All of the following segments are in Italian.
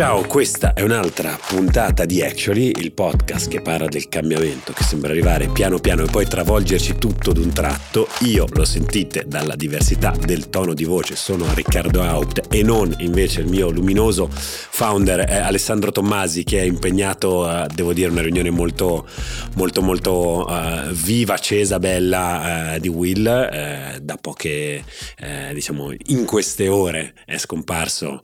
ciao, questa è un'altra puntata di Actually, il podcast che parla del cambiamento che sembra arrivare piano piano e poi travolgerci tutto d'un tratto. Io lo sentite dalla diversità del tono di voce, sono Riccardo Haupt e non invece il mio luminoso founder eh, Alessandro Tommasi che è impegnato, uh, devo dire, una riunione molto molto molto uh, viva, accesa, bella uh, di Will, da poche diciamo in queste ore è scomparso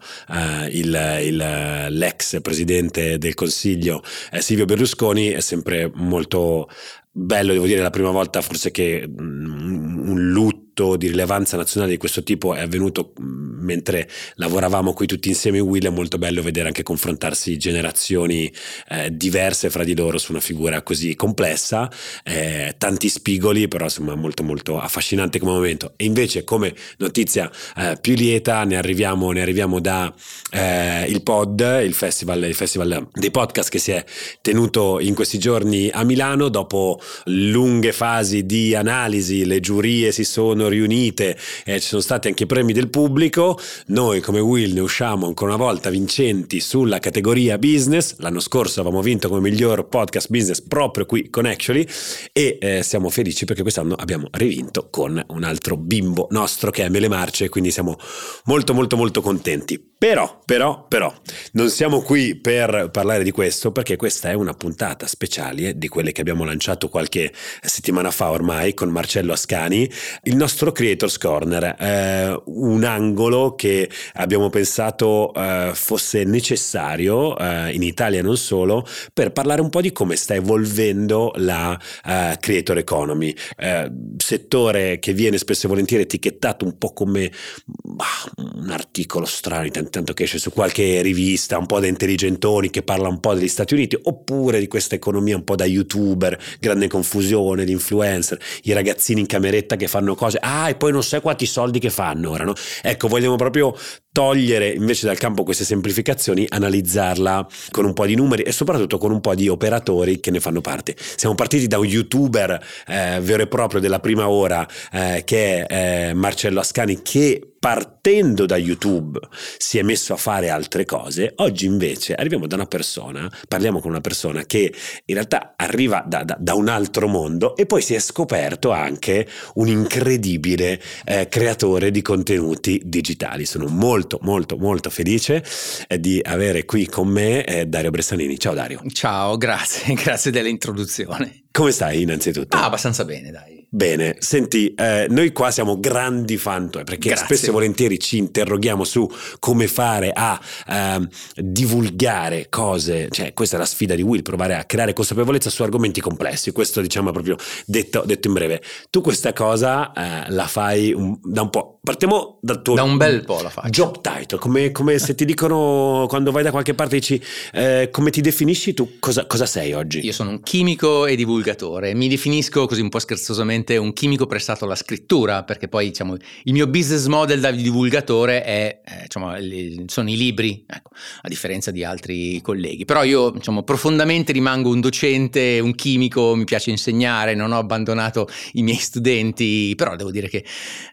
il, il l'ex presidente del Consiglio eh, Silvio Berlusconi è sempre molto bello, devo dire, la prima volta forse che mm, un lutto evento di rilevanza nazionale di questo tipo è avvenuto mm, mentre lavoravamo qui tutti insieme in Will, è molto bello vedere anche confrontarsi generazioni eh, diverse fra di loro su una figura così complessa, eh, tanti spigoli, però insomma molto molto affascinante come momento. E invece come notizia eh, più lieta ne arriviamo, ne arriviamo da eh, il pod, il festival, il festival dei podcast che si è tenuto in questi giorni a Milano dopo lunghe fasi di analisi, le giurie si sono riunite e ci sono stati anche premi del pubblico. Noi come Will ne usciamo ancora una volta vincenti sulla categoria business. L'anno scorso avevamo vinto come miglior podcast business proprio qui con Actually e eh, siamo felici perché quest'anno abbiamo rivinto con un altro bimbo nostro che è Mele Marce, quindi siamo molto molto molto contenti. Però, però, però, non siamo qui per parlare di questo perché questa è una puntata speciale di quelle che abbiamo lanciato qualche settimana fa ormai con Marcello Ascani, il nostro Creators Corner, eh, un angolo che abbiamo pensato eh, fosse necessario eh, in Italia non solo per parlare un po' di come sta evolvendo la eh, Creator Economy, eh, settore che viene spesso e volentieri etichettato un po' come bah, un articolo strano tanto che esce su qualche rivista un po' da intelligentoni che parla un po' degli Stati Uniti, oppure di questa economia un po' da youtuber, grande confusione, di influencer, i ragazzini in cameretta che fanno cose, ah, e poi non sai quanti soldi che fanno ora, no? Ecco, vogliamo proprio togliere invece dal campo queste semplificazioni, analizzarla con un po' di numeri e soprattutto con un po' di operatori che ne fanno parte. Siamo partiti da un youtuber eh, vero e proprio della prima ora eh, che è eh, Marcello Ascani che partendo da YouTube si è messo a fare altre cose, oggi invece arriviamo da una persona, parliamo con una persona che in realtà arriva da, da, da un altro mondo e poi si è scoperto anche un incredibile eh, creatore di contenuti digitali. Sono molto molto molto felice eh, di avere qui con me eh, Dario Bressanini. Ciao Dario. Ciao, grazie, grazie dell'introduzione. Come stai innanzitutto? Ah, abbastanza bene, dai. Bene, senti, eh, noi qua siamo grandi fan tuoi perché Grazie. spesso e volentieri ci interroghiamo su come fare a eh, divulgare cose, cioè questa è la sfida di Will, provare a creare consapevolezza su argomenti complessi, questo diciamo proprio detto, detto in breve. Tu questa cosa eh, la fai un, da un po', partiamo dal tuo... Da un bel po' la faccio. Job title, come, come se ti dicono quando vai da qualche parte dici eh, come ti definisci tu, cosa, cosa sei oggi? Io sono un chimico e divulgatore, mi definisco così un po' scherzosamente un chimico prestato alla scrittura, perché poi diciamo, il mio business model da divulgatore è, eh, diciamo, sono i libri, ecco, a differenza di altri colleghi. Però io diciamo, profondamente rimango un docente, un chimico, mi piace insegnare, non ho abbandonato i miei studenti, però devo dire che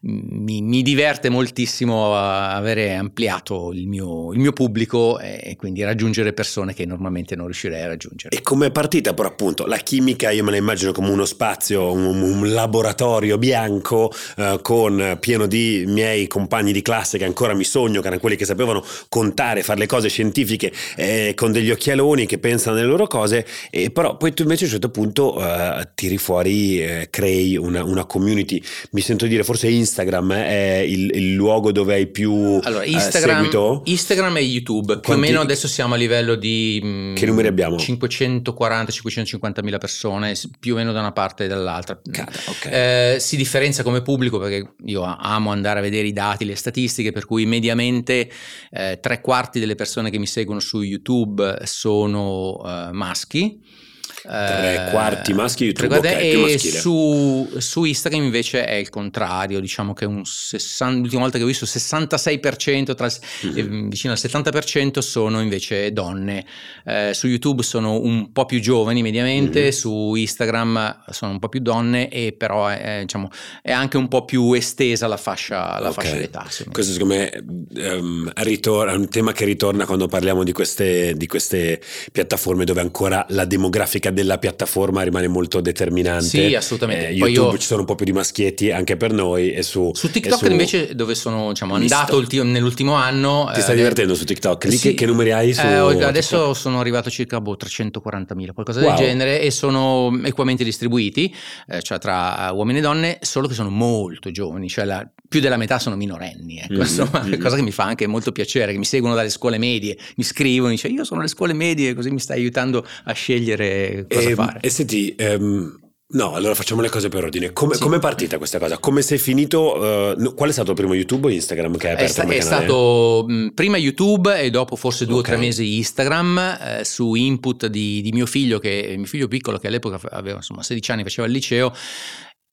mi, mi diverte moltissimo avere ampliato il mio, il mio pubblico e quindi raggiungere persone che normalmente non riuscirei a raggiungere. E come è partita però appunto la chimica, io me la immagino come uno spazio, un, un laboratorio bianco eh, con pieno di miei compagni di classe che ancora mi sogno, che erano quelli che sapevano contare, fare le cose scientifiche eh, con degli occhialoni che pensano alle loro cose, e però poi tu invece a un certo punto eh, tiri fuori, eh, crei una, una, community, mi sento dire forse Instagram eh, è il, il luogo dove hai più allora, Instagram, seguito? Instagram e YouTube, Quanti, più o meno adesso siamo a livello di... Mm, che numeri abbiamo? 540-550 mila persone, più o meno da una parte e dall'altra. Cata. Okay. Eh, si differenzia come pubblico perché io amo andare a vedere i dati, le statistiche, per cui mediamente eh, tre quarti delle persone che mi seguono su YouTube sono eh, maschi Tre quarti maschi YouTube, tre ok, più e maschile. su, su Instagram invece è il contrario, diciamo che un 60, l'ultima volta che ho visto 66% tra Mhm. eh, vicino al 70% sono invece donne. Eh, su YouTube sono un po' più giovani mediamente, Mhm. su Instagram sono un po' più donne e però è, diciamo, è anche un po' più estesa la fascia, la Ok. fascia d'età. Questo secondo me ehm, ritorna- è un tema che ritorna quando parliamo di queste, di queste piattaforme dove ancora la demografica della piattaforma rimane molto determinante. Sì, assolutamente. Eh, YouTube io- ci sono un po' più di maschietti anche per noi e su, Su e TikTok su- invece dove sono diciamo, andato sto- ulti- nell'ultimo anno... Ti stai eh, divertendo su TikTok? Lì Sì. che, che numeri hai su Eh, ho- TikTok? adesso sono arrivato circa boh, 340.000, qualcosa Wow. del genere, e sono equamente distribuiti, eh, cioè tra uomini e donne, solo che sono molto giovani, cioè la- più della metà sono minorenni. Ecco, Mhm, insomma, mhm. cosa che mi fa anche molto piacere, che mi seguono dalle scuole medie, mi scrivono, dice io sono alle scuole medie, così mi stai aiutando a scegliere cosa e, fare. e senti, ehm, no, allora facciamo le cose per ordine. Come Sì. com'è partita questa cosa? Come sei finito? eh, no, qual è stato il primo YouTube o Instagram che hai È, aperto sta- come è stato mh, prima YouTube e dopo forse due Ok. o tre mesi Instagram eh, su input di, di mio figlio, che mio figlio piccolo che all'epoca aveva insomma 16 anni, faceva il liceo.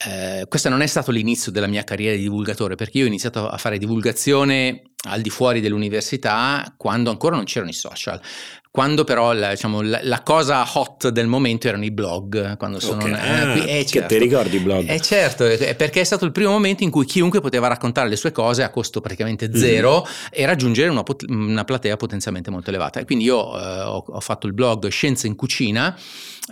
Eh, questo non è stato l'inizio della mia carriera di divulgatore perché io ho iniziato a fare divulgazione al di fuori dell'università quando ancora non c'erano i social. Quando però la, diciamo, la, la cosa hot del momento erano i blog, quando sono... Ok. eh, Ah, qui- eh, che certo. te ricordi i blog? Eh certo, eh, perché è stato il primo momento in cui chiunque poteva raccontare le sue cose a costo praticamente zero e raggiungere una, pot- una platea potenzialmente molto elevata. E quindi io eh, ho, ho fatto il blog Scienze in Cucina,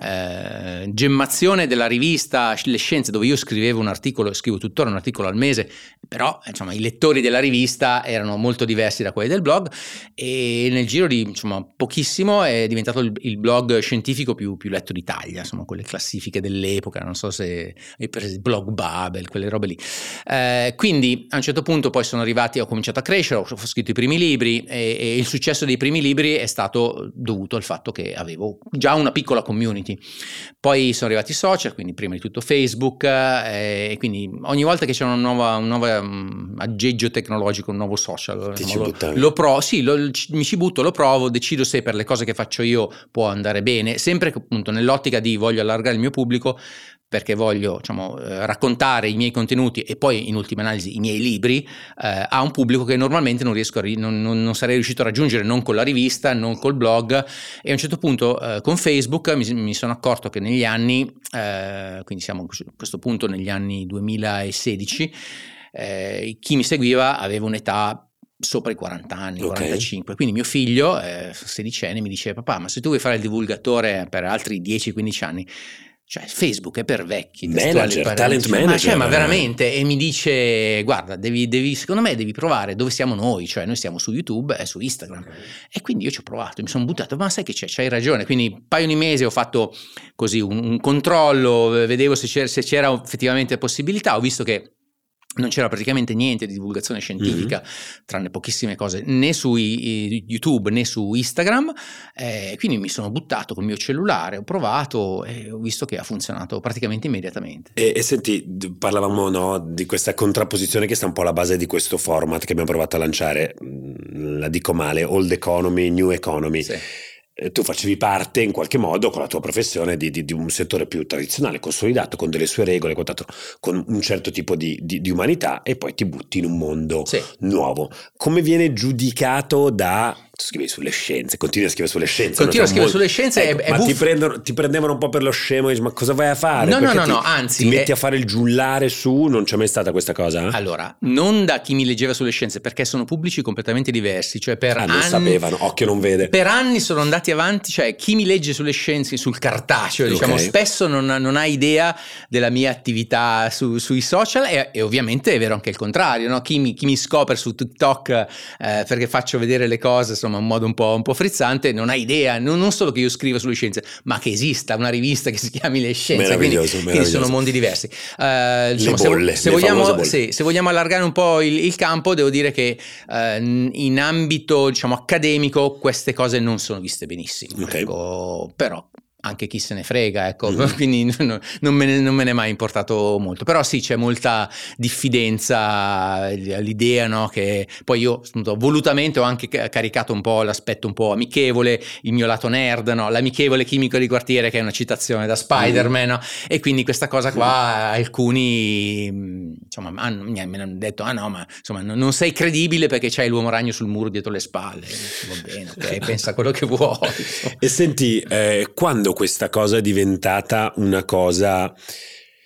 eh, gemmazione della rivista Le Scienze, dove io scrivevo un articolo, scrivo tuttora un articolo al mese, però insomma i lettori della rivista erano molto diversi da quelli del blog e nel giro di insomma, pochissimo è diventato il, il blog scientifico più, più letto d'Italia, insomma quelle classifiche dell'epoca, non so se preso il blog Babel, quelle robe lì. Eh, quindi a un certo punto poi sono arrivati, ho cominciato a crescere, ho, ho scritto i primi libri e, e il successo dei primi libri è stato dovuto al fatto che avevo già una piccola community. Poi sono arrivati i social, quindi prima di tutto Facebook eh, e quindi ogni volta che c'è una nuova, un nuovo um, aggeggio tecnologico, un nuovo social, lo, lo provo, sì, lo- mi ci butto, lo provo, decido se per le cose che faccio io può andare bene, sempre appunto nell'ottica di voglio allargare il mio pubblico perché voglio diciamo, eh, raccontare i miei contenuti e poi in ultima analisi i miei libri eh, a un pubblico che normalmente non, riesco a ri- non, non- non sarei riuscito a raggiungere non con la rivista, non col blog e a un certo punto eh, con Facebook mi, mi sono accorto che negli anni, eh, quindi siamo a questo punto negli anni 2016, eh, chi mi seguiva aveva un'età sopra i 40 anni, Ok. 45. Quindi mio figlio, eh, sedicenne, mi diceva papà, ma se tu vuoi fare il divulgatore per altri 10-15 anni, cioè Facebook è per vecchi. Manager, talent Cioè, Ma, manager. cioè, ma veramente? E mi dice, guarda, devi, devi- secondo me devi provare dove siamo noi, cioè noi siamo su YouTube e su Instagram. E quindi io ci ho provato, mi sono buttato, ma sai che c'è, c'hai ragione. Quindi un paio di mesi ho fatto così un, un controllo, vedevo se c'era, se c'era effettivamente possibilità, ho visto che non c'era praticamente niente di divulgazione scientifica, tranne pochissime cose, né su YouTube né su Instagram. eh, quindi mi sono buttato col mio cellulare, ho provato e ho visto che ha funzionato praticamente immediatamente. E, e senti, parlavamo no, di questa contrapposizione che sta un po' alla base di questo format che abbiamo provato a lanciare, mm, la dico male, old economy, new economy. Sì. Eh, Tu facevi parte in qualche modo con la tua professione di, di- di un settore più tradizionale, consolidato, con delle sue regole, con un certo tipo di, di- di umanità e poi ti butti in un mondo Sì. nuovo. Come viene giudicato da... Tu scrivi sulle scienze, continui a scrivere sulle scienze. Continua a no? Scrivere molto- sulle scienze, è- Ecco, è ma ti, prendono- ti prendevano un po' per lo scemo dici ma cosa vai a fare? No, no, Perché no, ti- no, anzi, Ti metti è- a fare il giullare su, non c'è mai stata questa cosa? Allora, non da chi mi leggeva sulle scienze, perché sono pubblici completamente diversi, cioè per Ah, non anni... sapevano, occhio non vede. Per anni sono andati avanti, cioè chi mi legge sulle scienze, sul cartaceo, diciamo, Ok. spesso non, ha- non ha idea della mia attività su- sui social e, e ovviamente è vero anche il contrario, no? chi, mi, chi mi scopre su TikTok eh, perché faccio vedere le cose insomma in modo un po', un po' frizzante non ha idea, non, non solo che io scrivo sulle scienze, ma che esista una rivista che si chiami Le Scienze, quindi, Meraviglioso, quindi meraviglioso. sono mondi diversi. Diciamo, se- bolle, se, famose vogliamo, sì, se vogliamo allargare un po' il, il campo, devo dire che eh, in ambito diciamo, accademico queste cose non sono viste benissimo. Ok. ecco, però anche chi se ne frega, ecco, mm. quindi non, non, me ne, non, me ne, è mai importato molto. Però sì, c'è molta diffidenza all'idea, no? Che poi io appunto, volutamente ho anche caricato un po' l'aspetto un po' amichevole, il mio lato nerd, no? L'amichevole chimico di quartiere, che è una citazione da Spider-Man, mm. no? E quindi questa cosa qua, alcuni insomma, hanno, mi hanno detto, ah no, ma insomma, non sei credibile perché c'hai l'uomo ragno sul muro dietro le spalle. Va bene, ok, pensa quello che vuoi. e senti, eh, quando quando questa cosa è diventata una cosa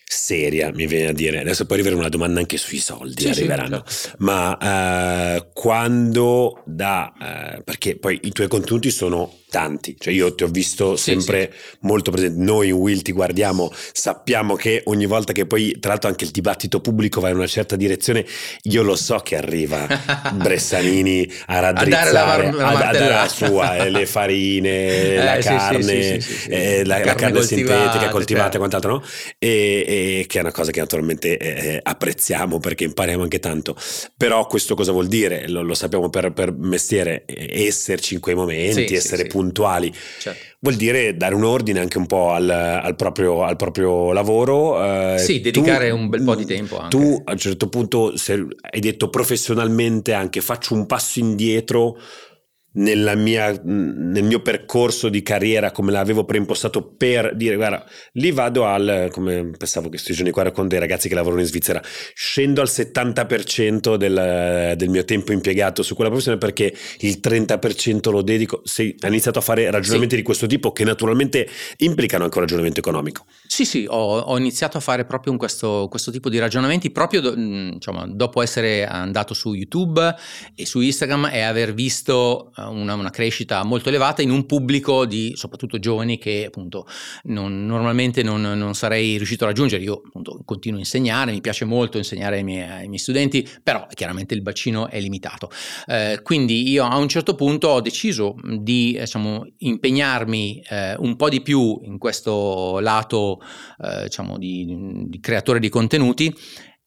seria, mi viene a dire. Adesso poi arriverà una domanda anche sui soldi, sì, arriveranno. Sì, certo. Ma uh, quando da... Uh, perché poi i tuoi contenuti sono tanti, cioè io ti ho visto sempre sì, molto presente, noi in Will ti guardiamo, sappiamo che ogni volta che poi tra l'altro anche il dibattito pubblico va in una certa direzione, io lo so che arriva Bressanini a raddrizzare, a dare la, la, a, dare la sua, eh, le farine, eh, la carne, eh, la, carne sintetica coltivata e quant'altro, no? E, e, che è una cosa che naturalmente eh, apprezziamo perché impariamo anche tanto, però questo cosa vuol dire? Lo, lo sappiamo per, per mestiere, esserci in quei momenti, essere puntuali puntuali. Certo. Vuol dire dare un ordine anche un po' al, al, proprio, al proprio, lavoro. Eh, sì, dedicare tu, un bel po' di tempo. Anche. Tu a un certo punto hai detto professionalmente anche faccio un passo indietro mia, nel mio percorso di carriera come l'avevo preimpostato per dire guarda lì vado al come pensavo che questi giorni qua con dei ragazzi che lavorano in Svizzera scendo al 70% del, del mio tempo impiegato su quella professione perché il 30% lo dedico se hai iniziato a fare ragionamenti sì. di questo tipo che naturalmente implicano anche un ragionamento economico sì sì ho, ho iniziato a fare proprio questo, questo, tipo di ragionamenti proprio do, diciamo, dopo essere andato su YouTube e su Instagram e aver visto una, una, crescita molto elevata in un pubblico di soprattutto giovani che appunto non, normalmente non, non, sarei riuscito a raggiungere. Io appunto continuo a insegnare, mi piace molto insegnare ai miei, ai miei studenti, però chiaramente il bacino è limitato. Eh, quindi io a un certo punto ho deciso di diciamo, impegnarmi eh, un po' di più in questo lato eh, diciamo, di, di creatore di contenuti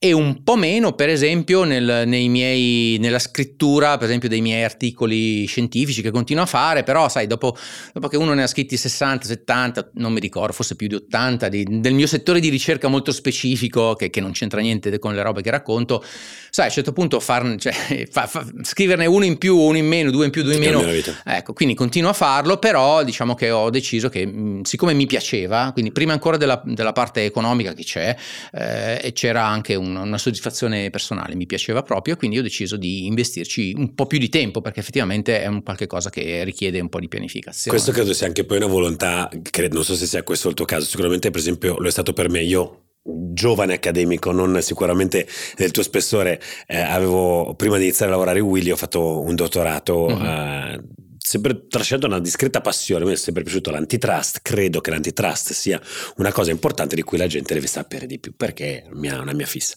e un po' meno, per esempio, nel, miei, nella scrittura, per esempio, dei miei articoli scientifici che continuo a fare, però sai, dopo, dopo, che uno ne ha scritti 60, 70, non mi ricordo, forse più di 80, di, del mio settore di ricerca molto specifico, che, che, non c'entra niente con le robe che racconto, sai, a un certo punto farne, cioè, fa, fa, scriverne uno in più, uno in meno, due in più, due in meno, ecco, quindi continuo a farlo, però diciamo che ho deciso che, mh, siccome mi piaceva, quindi prima ancora della, della parte economica che c'è, eh, e c'era anche un una, soddisfazione personale, mi piaceva proprio, quindi ho deciso di investirci un po' più di tempo perché effettivamente è un qualche cosa che richiede un po' di pianificazione. Questo credo sia anche poi una volontà, credo, non so se sia questo il tuo caso, sicuramente per esempio lo è stato per me, io giovane accademico, non sicuramente del tuo spessore, eh, avevo prima di iniziare a lavorare a Willy ho fatto un dottorato mm-hmm. eh, sempre trascinato una discreta passione, mi è sempre piaciuto l'antitrust, credo che l'antitrust sia una cosa importante di cui la gente deve sapere di più, perché è una mia fissa.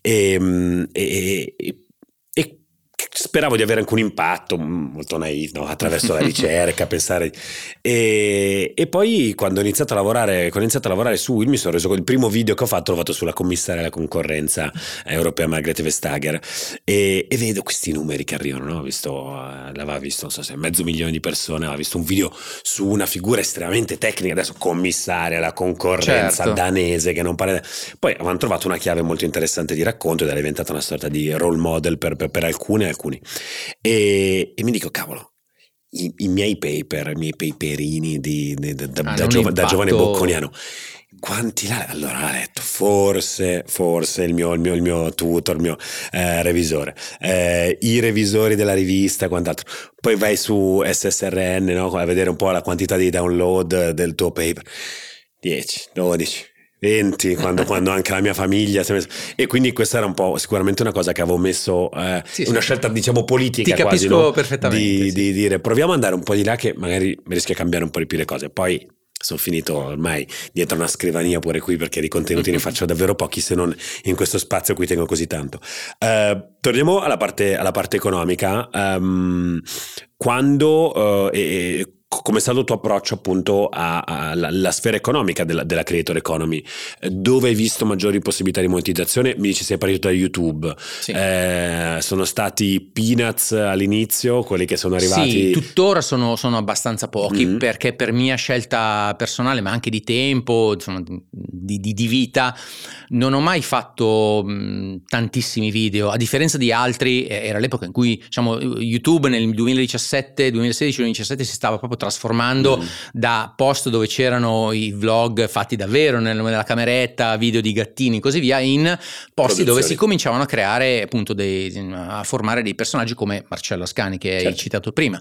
Ehm, e, e, e speravo di avere anche un impatto mm, molto naif no? attraverso la ricerca, pensare. E, e, poi quando ho iniziato a lavorare, quando ho iniziato a lavorare su Will mi sono reso conto, il primo video che ho fatto l'ho fatto sulla commissaria della concorrenza europea Margrethe Vestager e, e, vedo questi numeri che arrivano, no? ho visto, eh, l'aveva visto, non so se mezzo milione di persone, aveva visto un video su una figura estremamente tecnica, adesso commissaria la concorrenza certo. danese che non parla. Poi avevano trovato una chiave molto interessante di racconto ed era diventata una sorta di role model per, per, per alcune e alcuni. E, e mi dico, cavolo, i, i, miei paper, i miei paperini di, di, da, ah, da, giov- da, giovane bocconiano. Quanti l'ha? Allora ha letto, forse, forse il mio, il mio, il mio tutor, il mio eh, revisore, eh, i revisori della rivista, quant'altro. Poi vai su SSRN no? a vedere un po' la quantità di download del tuo paper. 10, 12, 20 quando, quando, anche la mia famiglia si è messa. e quindi questa era un po' sicuramente una cosa che avevo messo eh, sì, una sì. scelta diciamo politica ti quasi no? perfettamente di, sì. di, dire proviamo ad andare un po' di là che magari rischia a cambiare un po' di più le cose poi sono finito ormai dietro una scrivania pure qui perché di contenuti ne faccio davvero pochi se non in questo spazio a cui tengo così tanto uh, torniamo alla parte, alla parte economica um, quando uh, e, come è stato il tuo approccio appunto alla sfera economica della, della, creator economy? Dove hai visto maggiori possibilità di monetizzazione? Mi dici sei partito da YouTube, sì. eh, sono stati peanuts all'inizio, quelli che sono arrivati? Sì, tuttora sono, sono abbastanza pochi mm-hmm. perché per mia scelta personale ma anche di tempo, insomma, di, di, di vita, non ho mai fatto mh, tantissimi video, a differenza di altri, era l'epoca in cui diciamo, YouTube nel 2017, 2016, 2017 si stava proprio trasformando mm. da post dove c'erano i vlog fatti davvero nella cameretta, video di gattini e così via, in posti dove si cominciavano a creare appunto dei, a formare dei personaggi come Marcello Ascani che certo. hai citato prima.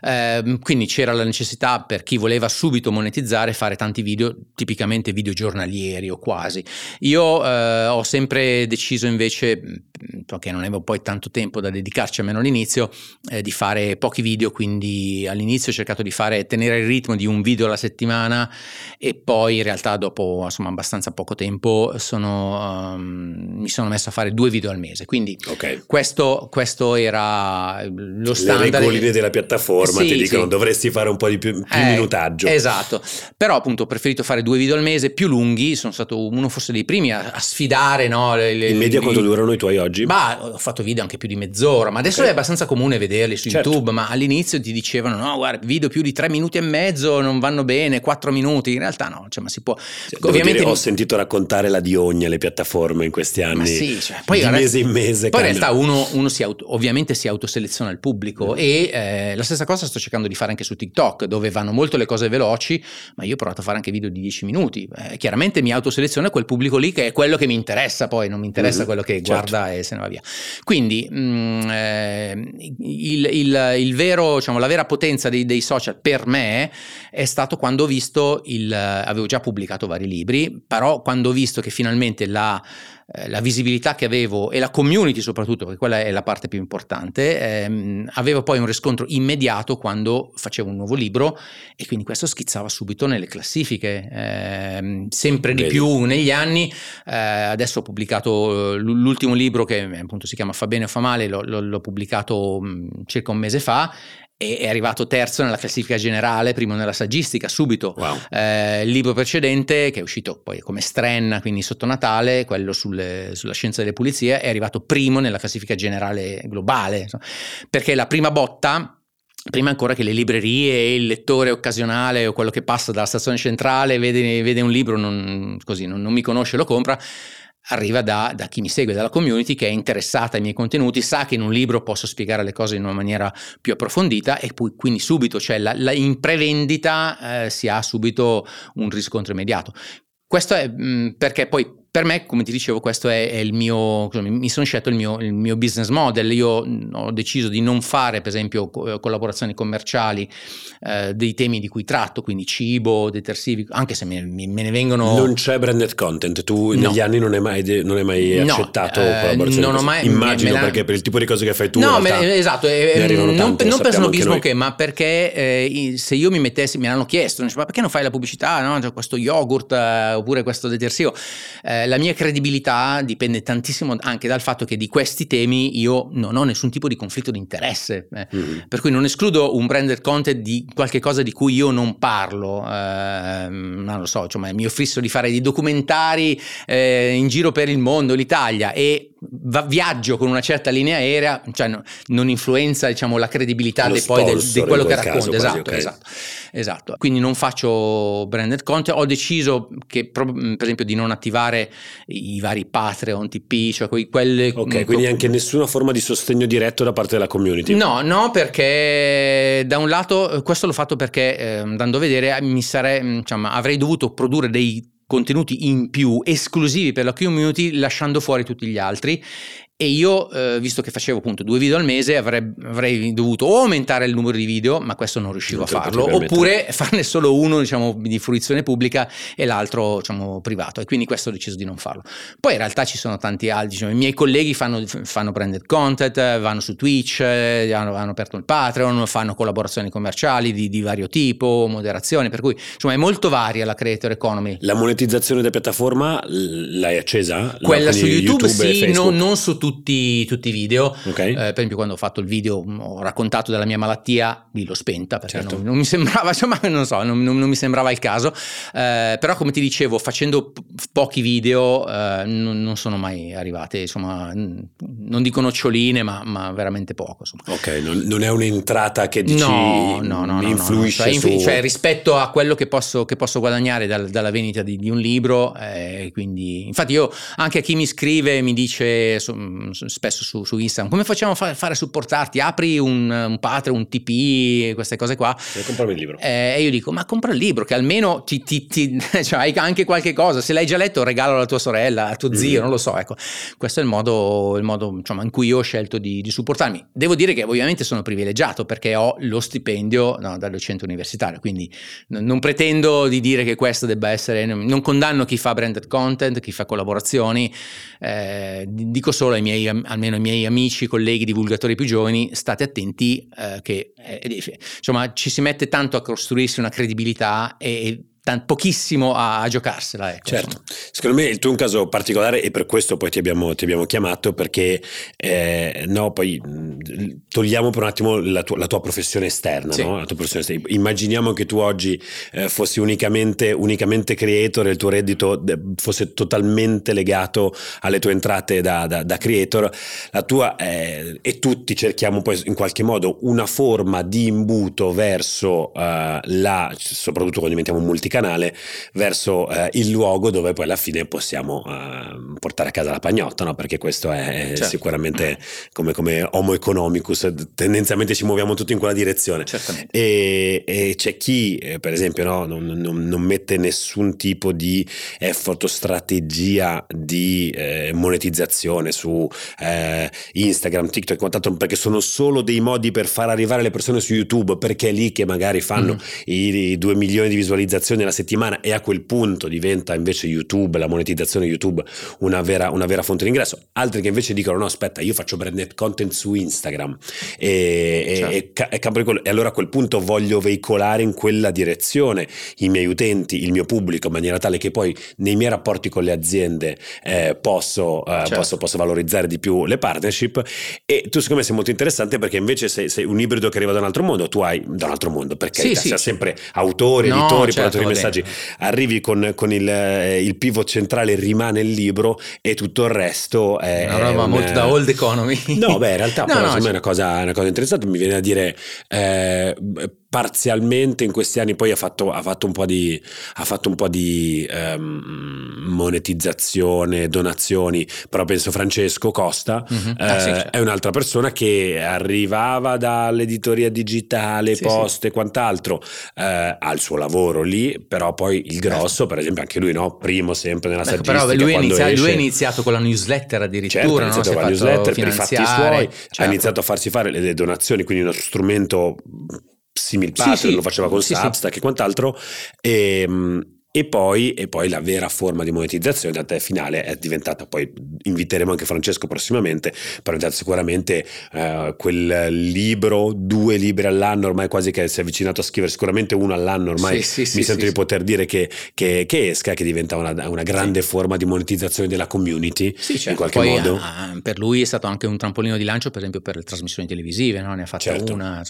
Eh, quindi c'era la necessità per chi voleva subito monetizzare fare tanti video, tipicamente video giornalieri o quasi. Io eh, ho sempre deciso invece, perché non avevo poi tanto tempo da dedicarci almeno all'inizio, eh, di fare pochi video, quindi all'inizio ho cercato di fare, tenere il ritmo di un video alla settimana e poi in realtà dopo insomma abbastanza poco tempo sono, um, mi sono messo a fare due video al mese, quindi okay. questo, questo, era lo standard. Le regoline della piattaforma sì, ti dicono sì. dovresti fare un po' di più, più eh, minutaggio. Esatto, però appunto ho preferito fare due video al mese più lunghi, sono stato uno forse dei primi a, a sfidare. No, le, le, in media quanto durano i tuoi oggi? Ma ho fatto video anche più di mezz'ora, ma adesso okay. è abbastanza comune vederli su certo. YouTube, ma all'inizio ti dicevano no, guarda, video più di tre minuti e mezzo non vanno bene, quattro minuti, in realtà no, cioè, ma si può... Cioè, Ovviamente dire, ho sentito raccontare la di ogni alle piattaforme in questi anni, ma sì, cioè, poi di mese in mese. Poi in realtà uno, uno si auto, ovviamente si autoseleziona il pubblico mm. e eh, la stessa cosa sto cercando di fare anche su TikTok, dove vanno molto le cose veloci, ma io ho provato a fare anche video di dieci minuti. Eh, chiaramente mi autoseleziona quel pubblico lì che è quello che mi interessa, poi non mi interessa mm-hmm. quello che certo. guarda e se ne va via. Quindi mh, mm, eh, il, il, il, vero, diciamo, la vera potenza dei, dei, social per me è stato quando ho visto il, avevo già pubblicato vari libri, però quando ho visto che finalmente la eh, la visibilità che avevo e la community soprattutto, perché quella è la parte più importante, ehm, avevo poi un riscontro immediato quando facevo un nuovo libro e quindi questo schizzava subito nelle classifiche, ehm, sempre di Vedi. più negli anni. Eh, adesso ho pubblicato eh, l'ultimo libro che appunto si chiama Fa bene o fa male, l'ho, l'ho pubblicato mm, circa un mese fa e è arrivato terzo nella classifica generale, primo nella saggistica, subito. Wow. Eh, il libro precedente, che è uscito poi come Strenna, quindi sotto Natale, quello sulle, sulla scienza delle pulizie, è arrivato primo nella classifica generale globale, perché la prima botta prima ancora che le librerie e il lettore occasionale o quello che passa dalla stazione centrale vede, vede un libro, non, così, non, non mi conosce, lo compra, arriva da, da, chi mi segue, dalla community che è interessata ai miei contenuti, sa che in un libro posso spiegare le cose in una maniera più approfondita e poi quindi subito, cioè la, la, in prevendita eh, si ha subito un riscontro immediato. Questo è mh, perché poi per me, come ti dicevo, questo è, è il mio, mi sono scelto il mio, il mio, business model. Io ho deciso di non fare, per esempio, collaborazioni commerciali eh, dei temi di cui tratto, quindi cibo, detersivi, anche se me, me ne vengono. Non c'è branded content. Tu no. negli anni non hai mai, non hai mai no, accettato eh, collaborazioni? Non ho mai. Immagino perché per il tipo di cose che fai tu. No, me, esatto. Eh, non, tante, non per snobismo che, ma perché eh, se io mi mettessi, me l'hanno chiesto, ma perché non fai la pubblicità? No? Cioè, questo yogurt eh, oppure questo detersivo. Eh, la mia credibilità dipende tantissimo anche dal fatto che di questi temi io non ho nessun tipo di conflitto di interesse, eh. mm. per cui non escludo un branded content di qualche cosa di cui io non parlo, eh, non lo so, cioè, mi offrisso di fare dei documentari eh, in giro per il mondo, l'Italia e va, viaggio con una certa linea aerea, cioè no, non influenza diciamo, la credibilità di quello che racconto, esatto, okay. esatto, esatto. Quindi non faccio branded content, ho deciso che per esempio di non attivare i vari Patreon, TP, cioè quelle... Ok, quindi anche nessuna forma di sostegno diretto da parte della community? No, no, perché da un lato questo l'ho fatto perché eh, andando a vedere mi sarei, diciamo, avrei dovuto produrre dei contenuti in più esclusivi per la community lasciando fuori tutti gli altri e io, eh, visto che facevo appunto due video al mese, avrei, avrei, dovuto o aumentare il numero di video, ma questo non riuscivo non a farlo, oppure farne solo uno diciamo, di fruizione pubblica e l'altro diciamo, privato. E quindi questo ho deciso di non farlo. Poi in realtà ci sono tanti altri, diciamo, i miei colleghi fanno, fanno branded content, vanno su Twitch, eh, hanno, hanno, aperto il Patreon, fanno collaborazioni commerciali di, di, vario tipo, moderazione, per cui insomma è molto varia la creator economy. La monetizzazione della piattaforma l'hai accesa? Quella su YouTube, YouTube sì, non, non su tutti tutti, tutti i video. Okay. Eh, per esempio, quando ho fatto il video, ho raccontato della mia malattia, lì l'ho spenta perché certo. non, non, mi sembrava, insomma, non so, non, non, mi sembrava il caso. Eh, però, come ti dicevo, facendo pochi video eh, non, sono mai arrivate, insomma, non dico noccioline, ma, ma veramente poco. Insomma. Ok, non, è un'entrata che dici no, no, no, influisce no, cioè, su... cioè, rispetto a quello che posso, che posso guadagnare dal, dalla vendita di, di un libro, eh, quindi infatti io anche a chi mi scrive mi dice su, spesso su, su, Instagram come facciamo a fare, fare a supportarti? Apri un, un Patreon, un TP, queste cose qua. E comprami il libro. Eh, e io dico ma compra il libro che almeno ti, ti, ti cioè, hai anche qualche cosa, se l'hai già letto regalo alla tua sorella, a tuo mm. zio, non lo so, ecco. Questo è il modo, il modo insomma, in cui io ho scelto di, di, supportarmi. Devo dire che ovviamente sono privilegiato perché ho lo stipendio no, dal docente universitario, quindi non pretendo di dire che questo debba essere, non condanno chi fa branded content, chi fa collaborazioni, eh, dico solo ai miei, almeno ai miei amici, colleghi, divulgatori più giovani, state attenti eh, che eh, insomma ci si mette tanto a costruirsi una credibilità e Pochissimo a, a giocarsela. Ecco, certo, secondo me il tuo è un caso particolare e per questo poi ti abbiamo, ti abbiamo chiamato perché eh, no, poi togliamo per un attimo la tua, la tua professione esterna, sì. no? la tua professione esterna. Immaginiamo che tu oggi eh, fossi unicamente, unicamente creator e il tuo reddito fosse totalmente legato alle tue entrate da, da, da creator, la tua eh, e tutti cerchiamo poi in qualche modo una forma di imbuto verso uh, la, soprattutto quando diventiamo multi canale verso eh, il luogo dove poi alla fine possiamo eh, portare a casa la pagnotta, no? perché questo è certo. sicuramente come, come, homo economicus, tendenzialmente ci muoviamo tutti in quella direzione. E, e, c'è chi, eh, per esempio, no? non, non, non, mette nessun tipo di effort o strategia di eh, monetizzazione su eh, Instagram, TikTok e quant'altro, perché sono solo dei modi per far arrivare le persone su YouTube, perché è lì che magari fanno mm. i, i 2 milioni di visualizzazioni alla settimana e a quel punto diventa invece YouTube, la monetizzazione YouTube, una vera, una vera fonte di ingresso. Altri che invece dicono no aspetta io faccio branded content su Instagram e, certo. e, e, e, allora a quel punto voglio veicolare in quella direzione i miei utenti, il mio pubblico in maniera tale che poi nei miei rapporti con le aziende eh, posso, eh, certo. posso, posso, valorizzare di più le partnership e tu secondo me sei molto interessante perché invece sei, sei un ibrido che arriva da un altro mondo, tu hai da un altro mondo perché sì, sì, sempre autori, no, editori, certo, messaggi, arrivi con, con il, eh, il, pivot centrale, rimane il libro e tutto il resto è... Una roba molto da old economy. No, beh, in realtà no, però, no, secondo me è una cosa, una cosa interessante, mi viene a dire... Eh, parzialmente in questi anni poi ha fatto, ha fatto un po' di, fatto un po di um, monetizzazione, donazioni, però penso Francesco Costa mm-hmm. eh, ah, sì, certo. è un'altra persona che arrivava dall'editoria digitale, sì, poste e sì. quant'altro, eh, ha il suo lavoro lì, però poi il grosso, eh. per esempio anche lui, no? primo sempre nella ecco. Però lui, inizia, lui, ha iniziato con la newsletter addirittura, certo, ha iniziato no? con la newsletter per i fatti suoi, certo. ha iniziato a farsi fare le donazioni, quindi uno strumento simil sì, sì. lo faceva con sì, Substack e quant'altro. E, ehm, e poi, e poi, la vera forma di monetizzazione, tant'è finale, è diventata, poi inviteremo anche Francesco prossimamente, però sicuramente eh, quel libro, due libri all'anno, ormai quasi che si è avvicinato a scrivere sicuramente uno all'anno, ormai sì, sì, mi sì, sento di poter dire che, che, che, esca, che diventa una, una grande forma di monetizzazione della community, certo. in qualche poi, modo. Ah, per lui è stato anche un trampolino di lancio, per esempio, per le trasmissioni televisive, no? ne ha fatta certo. una.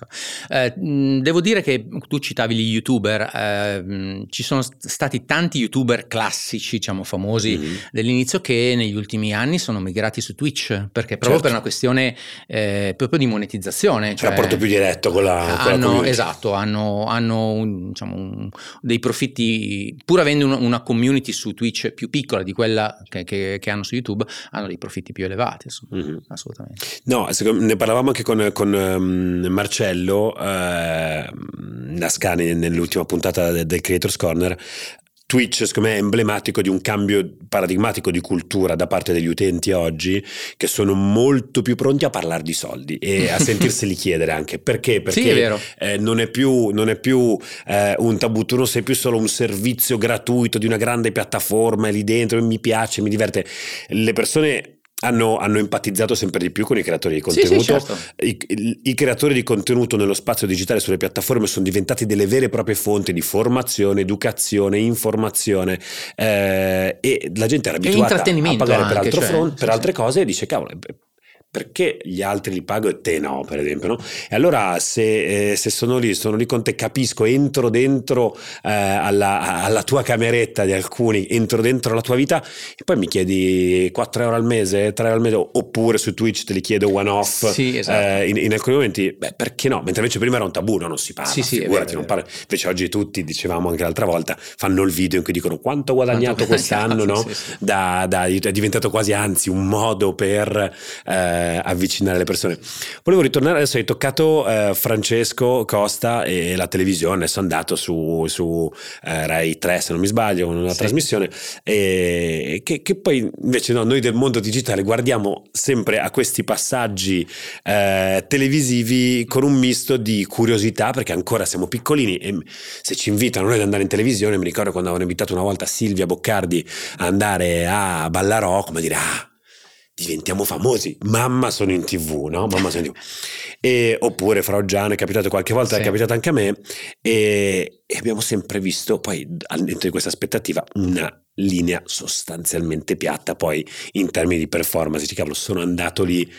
Eh, devo dire che tu citavi gli youtuber, eh, ci sono stati stati tanti youtuber classici, diciamo famosi mm-hmm. dell'inizio, che negli ultimi anni sono migrati su Twitch, perché proprio certo. per una questione eh, proprio di monetizzazione. Cioè, rapporto più diretto con la, con hanno, la Esatto, hanno, hanno un, diciamo, un, dei profitti, pur avendo una, una, community su Twitch più piccola di quella che, che, che, hanno su YouTube, hanno dei profitti più elevati, mm-hmm. assolutamente. No, ne parlavamo anche con, con um, Marcello eh, Nascani nell'ultima puntata del, del Creators Corner Twitch, secondo me, è emblematico di un cambio paradigmatico di cultura da parte degli utenti oggi, che sono molto più pronti a parlare di soldi e a sentirseli chiedere anche. Perché? Perché sì, è eh, non è più, non è più eh, un tabù, tu non sei più solo un servizio gratuito di una grande piattaforma lì dentro, mi piace, mi diverte. Le persone hanno, hanno, empatizzato sempre di più con i creatori di contenuto. Sì, sì, certo. I, i, I, creatori di contenuto nello spazio digitale sulle piattaforme sono diventati delle vere e proprie fonti di formazione, educazione, informazione eh, e la gente era abituata a pagare per, altro cioè, front, sì, per altre cose e dice cavolo perché gli altri li pago e te no, per esempio, no? E allora se, eh, se sono lì, sono lì con te, capisco, entro dentro eh, alla, alla, tua cameretta di alcuni, entro dentro la tua vita e poi mi chiedi 4 euro al mese, 3 euro al mese, oppure su Twitch te li chiedo one off sì, esatto. eh, in, in, alcuni momenti, beh, perché no? Mentre invece prima era un tabù, no? non si parla, sì, sì, figurati, vero, non parla. Invece oggi tutti, dicevamo anche l'altra volta, fanno il video in cui dicono quanto ho guadagnato quest'anno, no? Da, da, è diventato quasi anzi un modo per eh, avvicinare le persone. Volevo ritornare, adesso hai toccato eh, Francesco Costa e la televisione, sono andato su, su eh, Rai 3 se non mi sbaglio, una sì. trasmissione, e che, che, poi invece no, noi del mondo digitale guardiamo sempre a questi passaggi eh, televisivi con un misto di curiosità perché ancora siamo piccolini e se ci invitano noi ad andare in televisione, mi ricordo quando avevano invitato una volta Silvia Boccardi a andare a Ballarò, come dire, ah, diventiamo famosi. Mamma sono in tv, no? Mamma sono in tv. E, oppure Frau Gian è capitato qualche volta, sì. è capitato anche a me e, e, abbiamo sempre visto poi all'interno di questa aspettativa una linea sostanzialmente piatta poi in termini di performance. Dici, cavolo, sono andato lì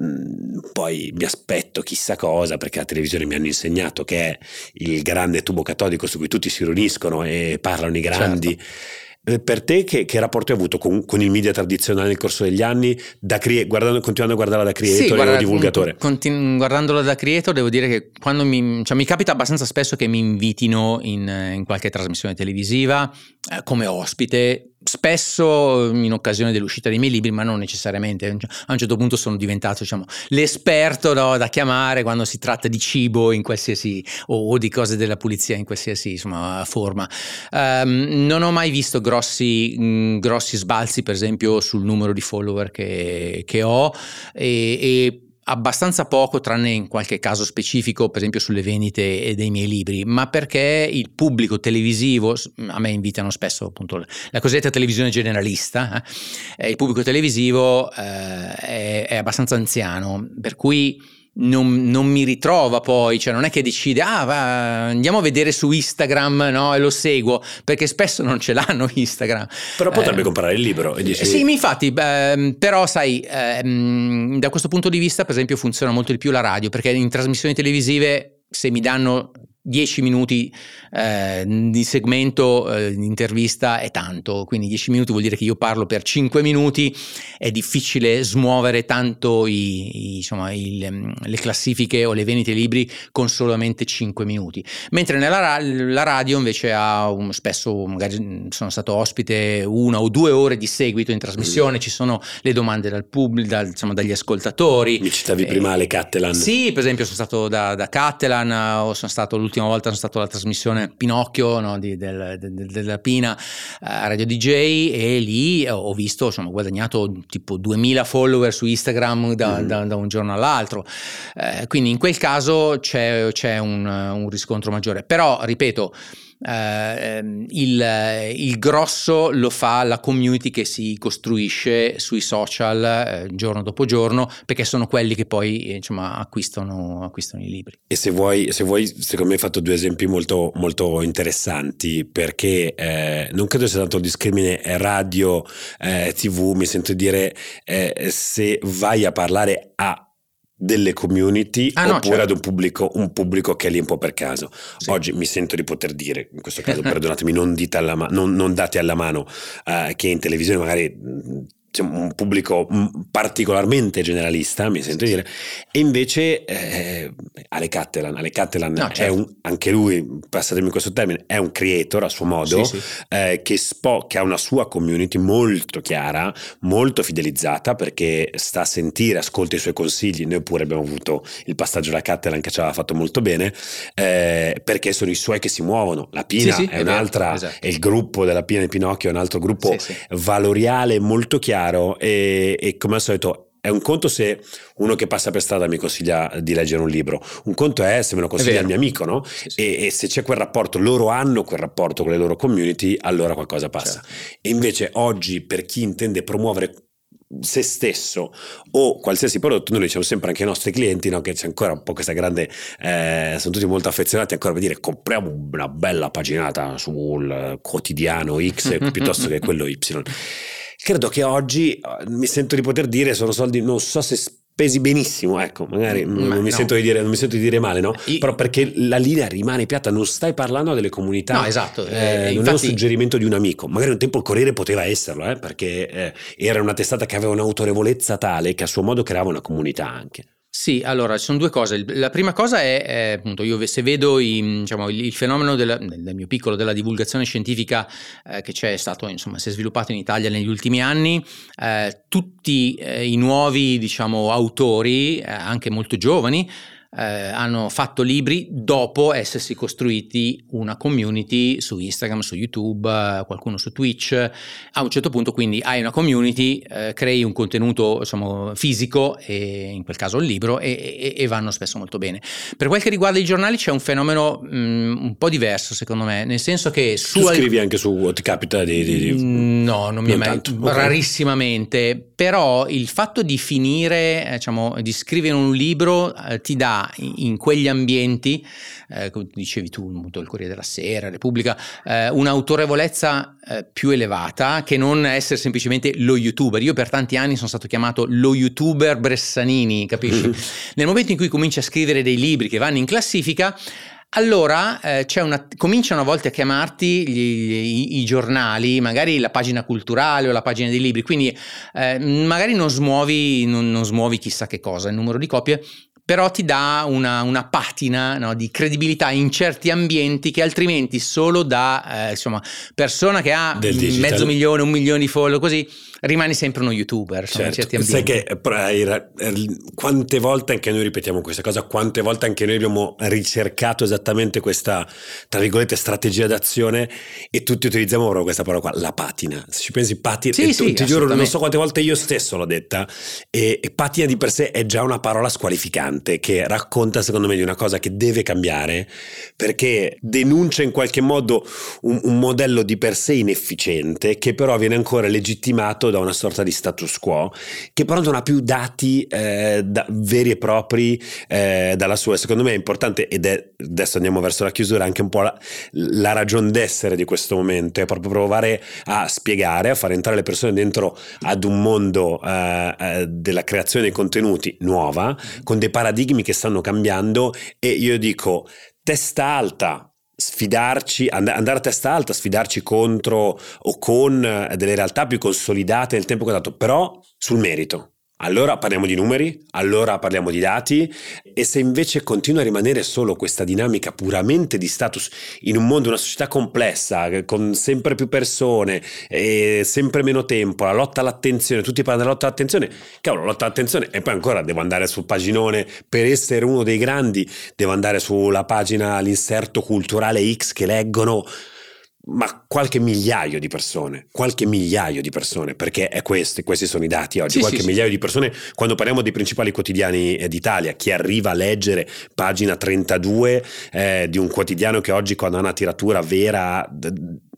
mm, poi mi aspetto chissà cosa perché la televisione mi hanno insegnato che è il grande tubo catodico su cui tutti si riuniscono e parlano i grandi certo per te che, che, rapporto hai avuto con, con, il media tradizionale nel corso degli anni, da crea- guardando, continuando a guardarla da creator sì, guarda, o divulgatore? Continu- guardandola da creator devo dire che quando mi, cioè, mi capita abbastanza spesso che mi invitino in, in qualche trasmissione televisiva eh, come ospite spesso in occasione dell'uscita dei miei libri, ma non necessariamente. A un certo punto sono diventato diciamo, l'esperto no, da chiamare quando si tratta di cibo in qualsiasi o, o di cose della pulizia in qualsiasi insomma, forma. Um, non ho mai visto grossi, mh, grossi, sbalzi, per esempio, sul numero di follower che, che ho e, e abbastanza poco, tranne in qualche caso specifico, per esempio sulle vendite dei miei libri, ma perché il pubblico televisivo, a me invitano spesso appunto la cosiddetta televisione generalista, eh, il pubblico televisivo eh, è, è abbastanza anziano, per cui non, non, mi ritrova poi, cioè non è che decide, ah, va, andiamo a vedere su Instagram no, e lo seguo, perché spesso non ce l'hanno Instagram. Però potrebbe eh, comprare il libro e dici... Sì, infatti, eh, però sai, eh, da questo punto di vista per esempio funziona molto di più la radio, perché in trasmissioni televisive se mi danno 10 minuti eh, di segmento eh, di intervista è tanto, quindi 10 minuti vuol dire che io parlo per 5 minuti, è difficile smuovere tanto i, i, insomma, il, mm, le classifiche o le vendite libri con solamente 5 minuti, mentre nella la radio invece ha un, spesso, magari sono stato ospite una o due ore di seguito in trasmissione, mm. ci sono le domande dal pubblico, dal, insomma, dagli ascoltatori. Mi citavi eh, prima le Cattelan. Sì, per esempio sono stato da, da Cattelan o sono stato l'ultimo l'ultima volta sono stato alla trasmissione Pinocchio no, di, del, del, della Pina eh, a Radio DJ e lì ho visto, insomma, ho guadagnato tipo 2000 follower su Instagram da, mm. da, da un giorno all'altro. Eh, quindi in quel caso c'è, c'è un, un riscontro maggiore. Però, ripeto, eh, ehm, il, il, grosso lo fa la community che si costruisce sui social eh, giorno dopo giorno perché sono quelli che poi eh, insomma, acquistano, acquistano, i libri. E se vuoi, se vuoi, secondo me hai fatto due esempi molto, molto interessanti perché eh, non credo sia tanto un discrimine radio, eh, tv, mi sento dire eh, se vai a parlare a delle community ah, no, oppure certo. ad un pubblico, un pubblico, che è lì un po' per caso. Sì. Oggi mi sento di poter dire, in questo caso perdonatemi, non, dite alla ma- non, non date alla mano uh, che in televisione magari un pubblico particolarmente generalista, mi sento dire, e invece eh, Ale Cattelan, Ale Cattelan no, certo. è un, anche lui, passatemi questo termine, è un creator a suo modo, sì, sì. Eh, che, spo, che, ha una sua community molto chiara, molto fidelizzata, perché sta a sentire, ascolta i suoi consigli, noi pure abbiamo avuto il passaggio da Cattelan che ci aveva fatto molto bene, eh, perché sono i suoi che si muovono, la Pina sì, è, è un'altra, esatto. è il gruppo della Pina di Pinocchio, è un altro gruppo valoriale molto chiaro, chiaro e, e come al solito è un conto se uno che passa per strada mi consiglia di leggere un libro, un conto è se me lo consiglia il mio amico, no? Sì, sì. E, e, se c'è quel rapporto, loro hanno quel rapporto con le loro community, allora qualcosa passa. Certo. E invece oggi per chi intende promuovere se stesso o qualsiasi prodotto, noi diciamo sempre anche ai nostri clienti, no? che c'è ancora un po' questa grande, eh, sono tutti molto affezionati ancora per dire compriamo una bella paginata sul quotidiano X piuttosto che quello Y credo che oggi eh, mi sento di poter dire sono soldi, non so se pesi benissimo, ecco, magari Ma non, mi no. di dire, non, mi sento di dire, male, no? I, Però perché la linea rimane piatta, non stai parlando delle comunità. No, esatto. Eh, eh, non infatti... è un suggerimento di un amico. Magari un tempo il Corriere poteva esserlo, eh, perché eh, era una testata che aveva un'autorevolezza tale che a suo modo creava una comunità anche. Sì, allora ci sono due cose. La prima cosa è, è appunto, io se vedo i, diciamo, il, fenomeno della, nel mio piccolo della divulgazione scientifica eh, che c'è stato, insomma, si è sviluppato in Italia negli ultimi anni, eh, tutti eh, i nuovi, diciamo, autori, eh, anche molto giovani, eh, hanno fatto libri dopo essersi costruiti una community su Instagram, su YouTube, eh, qualcuno su Twitch. A un certo punto quindi hai una community, eh, crei un contenuto insomma, fisico, e in quel caso il libro, e, e, e, vanno spesso molto bene. Per quel che riguarda i giornali c'è un fenomeno mh, mm, un po' diverso secondo me, nel senso che su... Tu scrivi anche su, ti capita di... di, di... Mm, no, non mi è mai... Okay. Rarissimamente, però il fatto di finire, eh, diciamo, di scrivere un libro eh, ti dà in quegli ambienti, eh, come dicevi tu, il Corriere della Sera, Repubblica, eh, un'autorevolezza eh, più elevata che non essere semplicemente lo youtuber. Io per tanti anni sono stato chiamato lo youtuber Bressanini, capisci? Nel momento in cui cominci a scrivere dei libri che vanno in classifica, allora eh, una, cominciano a volte a chiamarti gli, gli, i, giornali, magari la pagina culturale o la pagina dei libri, quindi eh, magari non smuovi, non, non smuovi chissà che cosa, il numero di copie, però ti dà una, una patina no, di credibilità in certi ambienti che altrimenti solo da eh, insomma, persona che ha mezzo milione, un milione di follow così rimani sempre uno youtuber. Certo. Sai che eh, quante volte anche noi ripetiamo questa cosa, quante volte anche noi abbiamo ricercato esattamente questa, tra virgolette, strategia d'azione e tutti utilizziamo proprio questa parola qua, la patina. Se ci pensi patina, sì, sì, ti giuro, non so quante volte io stesso l'ho detta, e, e patina di per sé è già una parola squalificante che racconta secondo me di una cosa che deve cambiare perché denuncia in qualche modo un, un modello di per sé inefficiente che però viene ancora legittimato da una sorta di status quo che però non ha più dati eh, da, veri e propri eh, dalla sua. Secondo me è importante ed è adesso andiamo verso la chiusura anche un po' la, la ragione d'essere di questo momento è proprio provare a spiegare, a far entrare le persone dentro ad un mondo eh, eh della creazione dei contenuti nuova con dei paradigmi che stanno cambiando e io dico testa alta, sfidarci, andare a testa alta, sfidarci contro o con eh, delle realtà più consolidate nel tempo che ho dato, però sul merito. Allora parliamo di numeri, allora parliamo di dati e se invece continua a rimanere solo questa dinamica puramente di status in un mondo, una società complessa, con sempre più persone e sempre meno tempo, la lotta all'attenzione, tutti parlano della lotta all'attenzione, cavolo, lotta all'attenzione e poi ancora devo andare sul paginone per essere uno dei grandi, devo andare sulla pagina, l'inserto culturale X che leggono ma qualche migliaio di persone, qualche migliaio di persone, perché è questi, questi sono i dati oggi, sì, qualche sì, migliaio sì. di persone, quando parliamo dei principali quotidiani eh, d'Italia, chi arriva a leggere pagina 32 eh, di un quotidiano che oggi quando ha una tiratura vera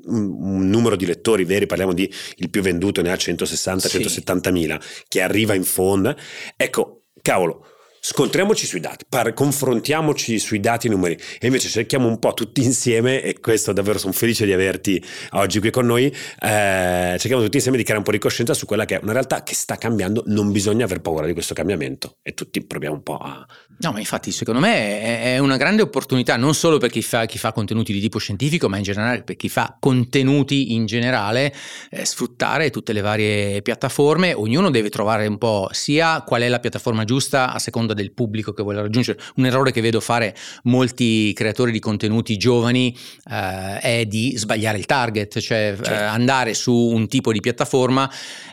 un numero di lettori veri, parliamo di il più venduto ne ha 160-170 mila, che arriva in fondo, ecco, cavolo, scontriamoci sui dati, par- confrontiamoci sui dati e numeri. E invece cerchiamo un po' tutti insieme e questo davvero sono felice di averti oggi qui con noi eh, cerchiamo tutti insieme di creare un po' di coscienza su quella che è una realtà che sta cambiando non bisogna aver paura di questo cambiamento. E tutti proviamo un po' a no ma infatti secondo me è una grande opportunità non solo per chi fa, chi fa contenuti di tipo scientifico ma in generale per chi fa contenuti in generale eh, sfruttare tutte le varie piattaforme. Ognuno deve trovare un po' sia qual è la piattaforma giusta a seconda del pubblico che vuole raggiungere. Un errore che vedo fare molti creatori di contenuti giovani eh, è di sbagliare il target, cioè certo. eh, andare su un tipo di piattaforma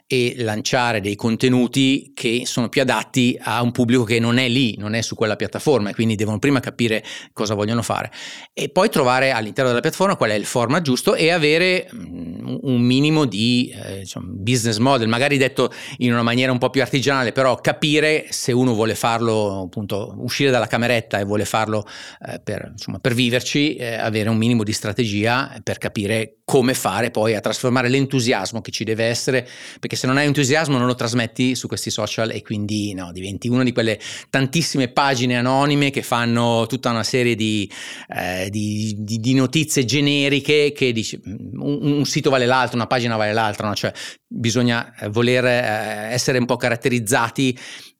e lanciare dei contenuti che sono più adatti a un pubblico che non è lì, non è su quella piattaforma e quindi devono prima capire cosa vogliono fare. E poi trovare all'interno della piattaforma qual è il format giusto e avere mm, un minimo di eh, diciamo, business model, magari detto in una maniera un po' più artigianale, però capire se uno vuole farlo appunto uscire dalla cameretta e vuole farlo eh, per, insomma, per viverci, eh, avere un minimo di strategia per capire come fare poi a trasformare l'entusiasmo che ci deve essere, perché perché se non hai entusiasmo non lo trasmetti su questi social e quindi no, diventi una di quelle tantissime pagine anonime che fanno tutta una serie di, eh, di, di, di notizie generiche che dici un, un, sito vale l'altro, una pagina vale l'altra, no? cioè bisogna eh, voler eh, essere un po' caratterizzati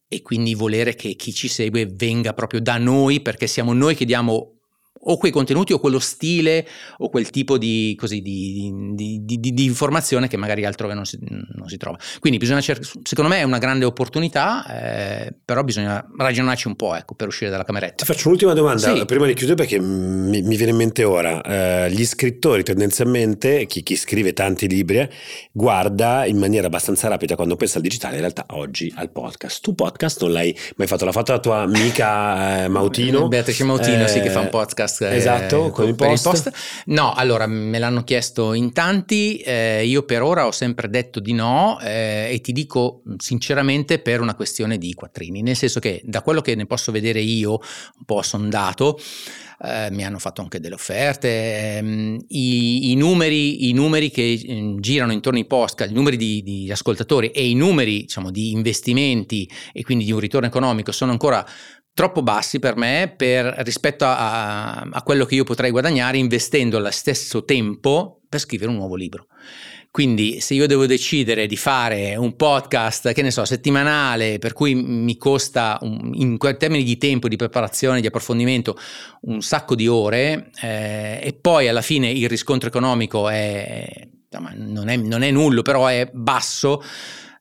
e quindi volere che chi ci segue venga proprio da noi perché siamo noi che diamo o quei contenuti o quello stile o quel tipo di, così, di, di, di informazione che magari altrove non si, non si trova. Quindi bisogna cercare, secondo me è una grande opportunità, eh, però bisogna ragionarci un po' ecco, per uscire dalla cameretta. Ti faccio un'ultima domanda sì. prima di chiudere perché mi, mi, viene in mente ora. Eh, gli scrittori tendenzialmente, chi, chi, scrive tanti libri, eh, guarda in maniera abbastanza rapida quando pensa al digitale, in realtà oggi al podcast. Tu podcast non l'hai mai fatto, l'ha fatto la tua amica eh, Mautino? Beatrice Mautino, sì, che fa un eh, podcast. Eh, esatto, con il post. post. No, allora me l'hanno chiesto in tanti, eh, io per ora ho sempre detto di no eh, e ti dico sinceramente per una questione di quattrini, nel senso che da quello che ne posso vedere io, un po' sondato, eh, mi hanno fatto anche delle offerte. Ehm, i, i, numeri, i, numeri, che eh, girano intorno ai podcast, i numeri di, di ascoltatori e i numeri diciamo, di investimenti e quindi di un ritorno economico sono ancora troppo bassi per me per, rispetto a, a, quello che io potrei guadagnare investendo lo stesso tempo per scrivere un nuovo libro. Quindi se io devo decidere di fare un podcast, che ne so, settimanale, per cui mi costa un, in termini di tempo, di preparazione, di approfondimento, un sacco di ore, eh, e poi alla fine il riscontro economico è, non, è, non è nullo, però è basso,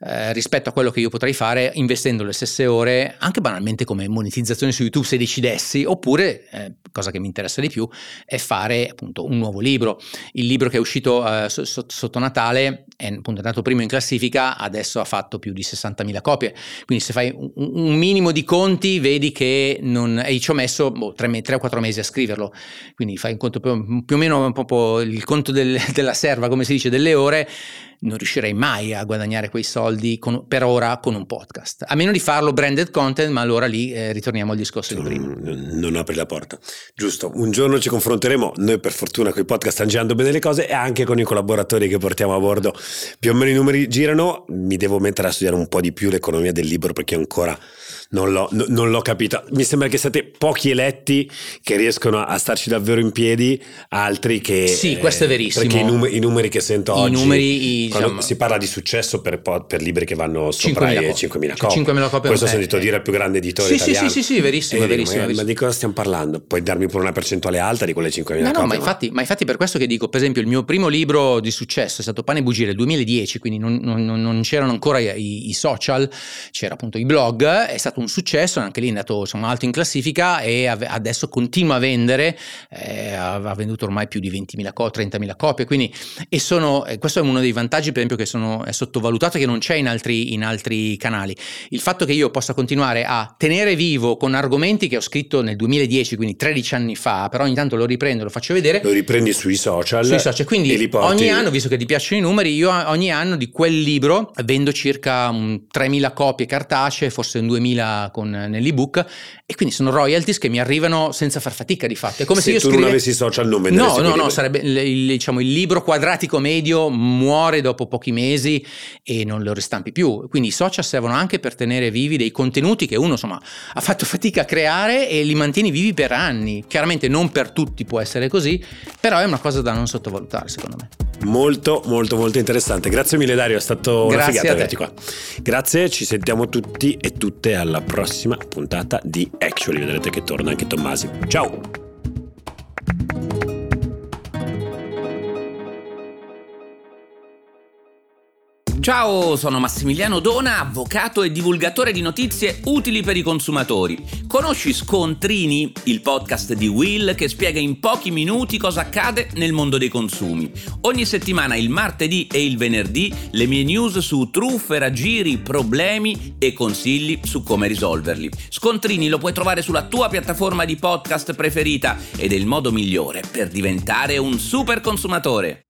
eh, rispetto a quello che io potrei fare investendo le stesse ore, anche banalmente come monetizzazione su YouTube se decidessi, oppure, eh, cosa che mi interessa di più, è fare appunto un nuovo libro. Il libro che è uscito eh, so, sotto Natale è appunto andato primo in classifica, adesso ha fatto più di 60.000 copie, quindi se fai un, un minimo di conti vedi che non, e ci ho messo boh, tre, tre, o quattro mesi a scriverlo, quindi fai un conto più, più o meno un il conto del, della serva, come si dice, delle ore, non riuscirei mai a guadagnare quei soldi con, per ora con un podcast. A meno di farlo branded content, ma allora lì eh, ritorniamo al discorso di prima. Non apri la porta. Giusto, un giorno ci confronteremo, noi per fortuna con i podcast stanno girando bene le cose e anche con i collaboratori che portiamo a bordo. Più o meno i numeri girano, mi devo mettere a studiare un po' di più l'economia del libro perché ancora non l'ho, n- non l'ho capito. Mi sembra che siate pochi eletti che riescono a starci davvero in piedi, altri che... Sì, questo è verissimo. Perché i, num- i numeri che sento I oggi... Numeri, i, diciamo, si parla di successo per, per libri che vanno sopra 5.000 i 5.000 copie. 5.000 copie Questo ho sentito eh, dire il più grande editore sì, italiano. Sì, sì, sì, verissimo, eh, verissimo, ma, verissimo. ma, di cosa stiamo parlando? Puoi darmi pure una percentuale alta di quelle 5.000 no, copie? No, ma infatti, ma infatti per questo che dico, per esempio il mio primo libro di successo è stato Pane e Bugie del 2010, quindi non, non, non c'erano ancora i, i social, c'era appunto i blog, è stato un un successo, anche lì è andato insomma, alto in classifica e av- adesso continua a vendere, eh, ha venduto ormai più di 20.000 copie, 30.000 copie, quindi e sono, eh, questo è uno dei vantaggi per esempio che sono, è sottovalutato e che non c'è in altri, in altri canali. Il fatto che io possa continuare a tenere vivo con argomenti che ho scritto nel 2010, quindi 13 anni fa, però ogni tanto lo riprendo, lo faccio vedere. Lo riprendi sui social. Sui social, quindi ogni anno, visto che ti piacciono i numeri, io ogni anno di quel libro vendo circa 3.000 copie cartacee, forse 2.000 con, nell'ebook e quindi sono royalties che mi arrivano senza far fatica di fatto. È come se, se io tu scrive... non avessi social non venderesti. No, no, no, sarebbe il, diciamo, il libro quadratico medio muore dopo pochi mesi e non lo ristampi più. Quindi i social servono anche per tenere vivi dei contenuti che uno insomma ha fatto fatica a creare e li mantieni vivi per anni. Chiaramente non per tutti può essere così, però è una cosa da non sottovalutare secondo me. Molto, molto, molto interessante. Grazie mille Dario, è stato Grazie una figata averti qua. Grazie, ci sentiamo tutti e tutte alla alla prossima puntata di Actually. Vedrete che torna anche Tommasi. Ciao! Ciao, sono Massimiliano Dona, avvocato e divulgatore di notizie utili per i consumatori. Conosci Scontrini, il podcast di Will che spiega in pochi minuti cosa accade nel mondo dei consumi. Ogni settimana il martedì e il venerdì le mie news su truffe, raggiri, problemi e consigli su come risolverli. Scontrini lo puoi trovare sulla tua piattaforma di podcast preferita ed è il modo migliore per diventare un super consumatore.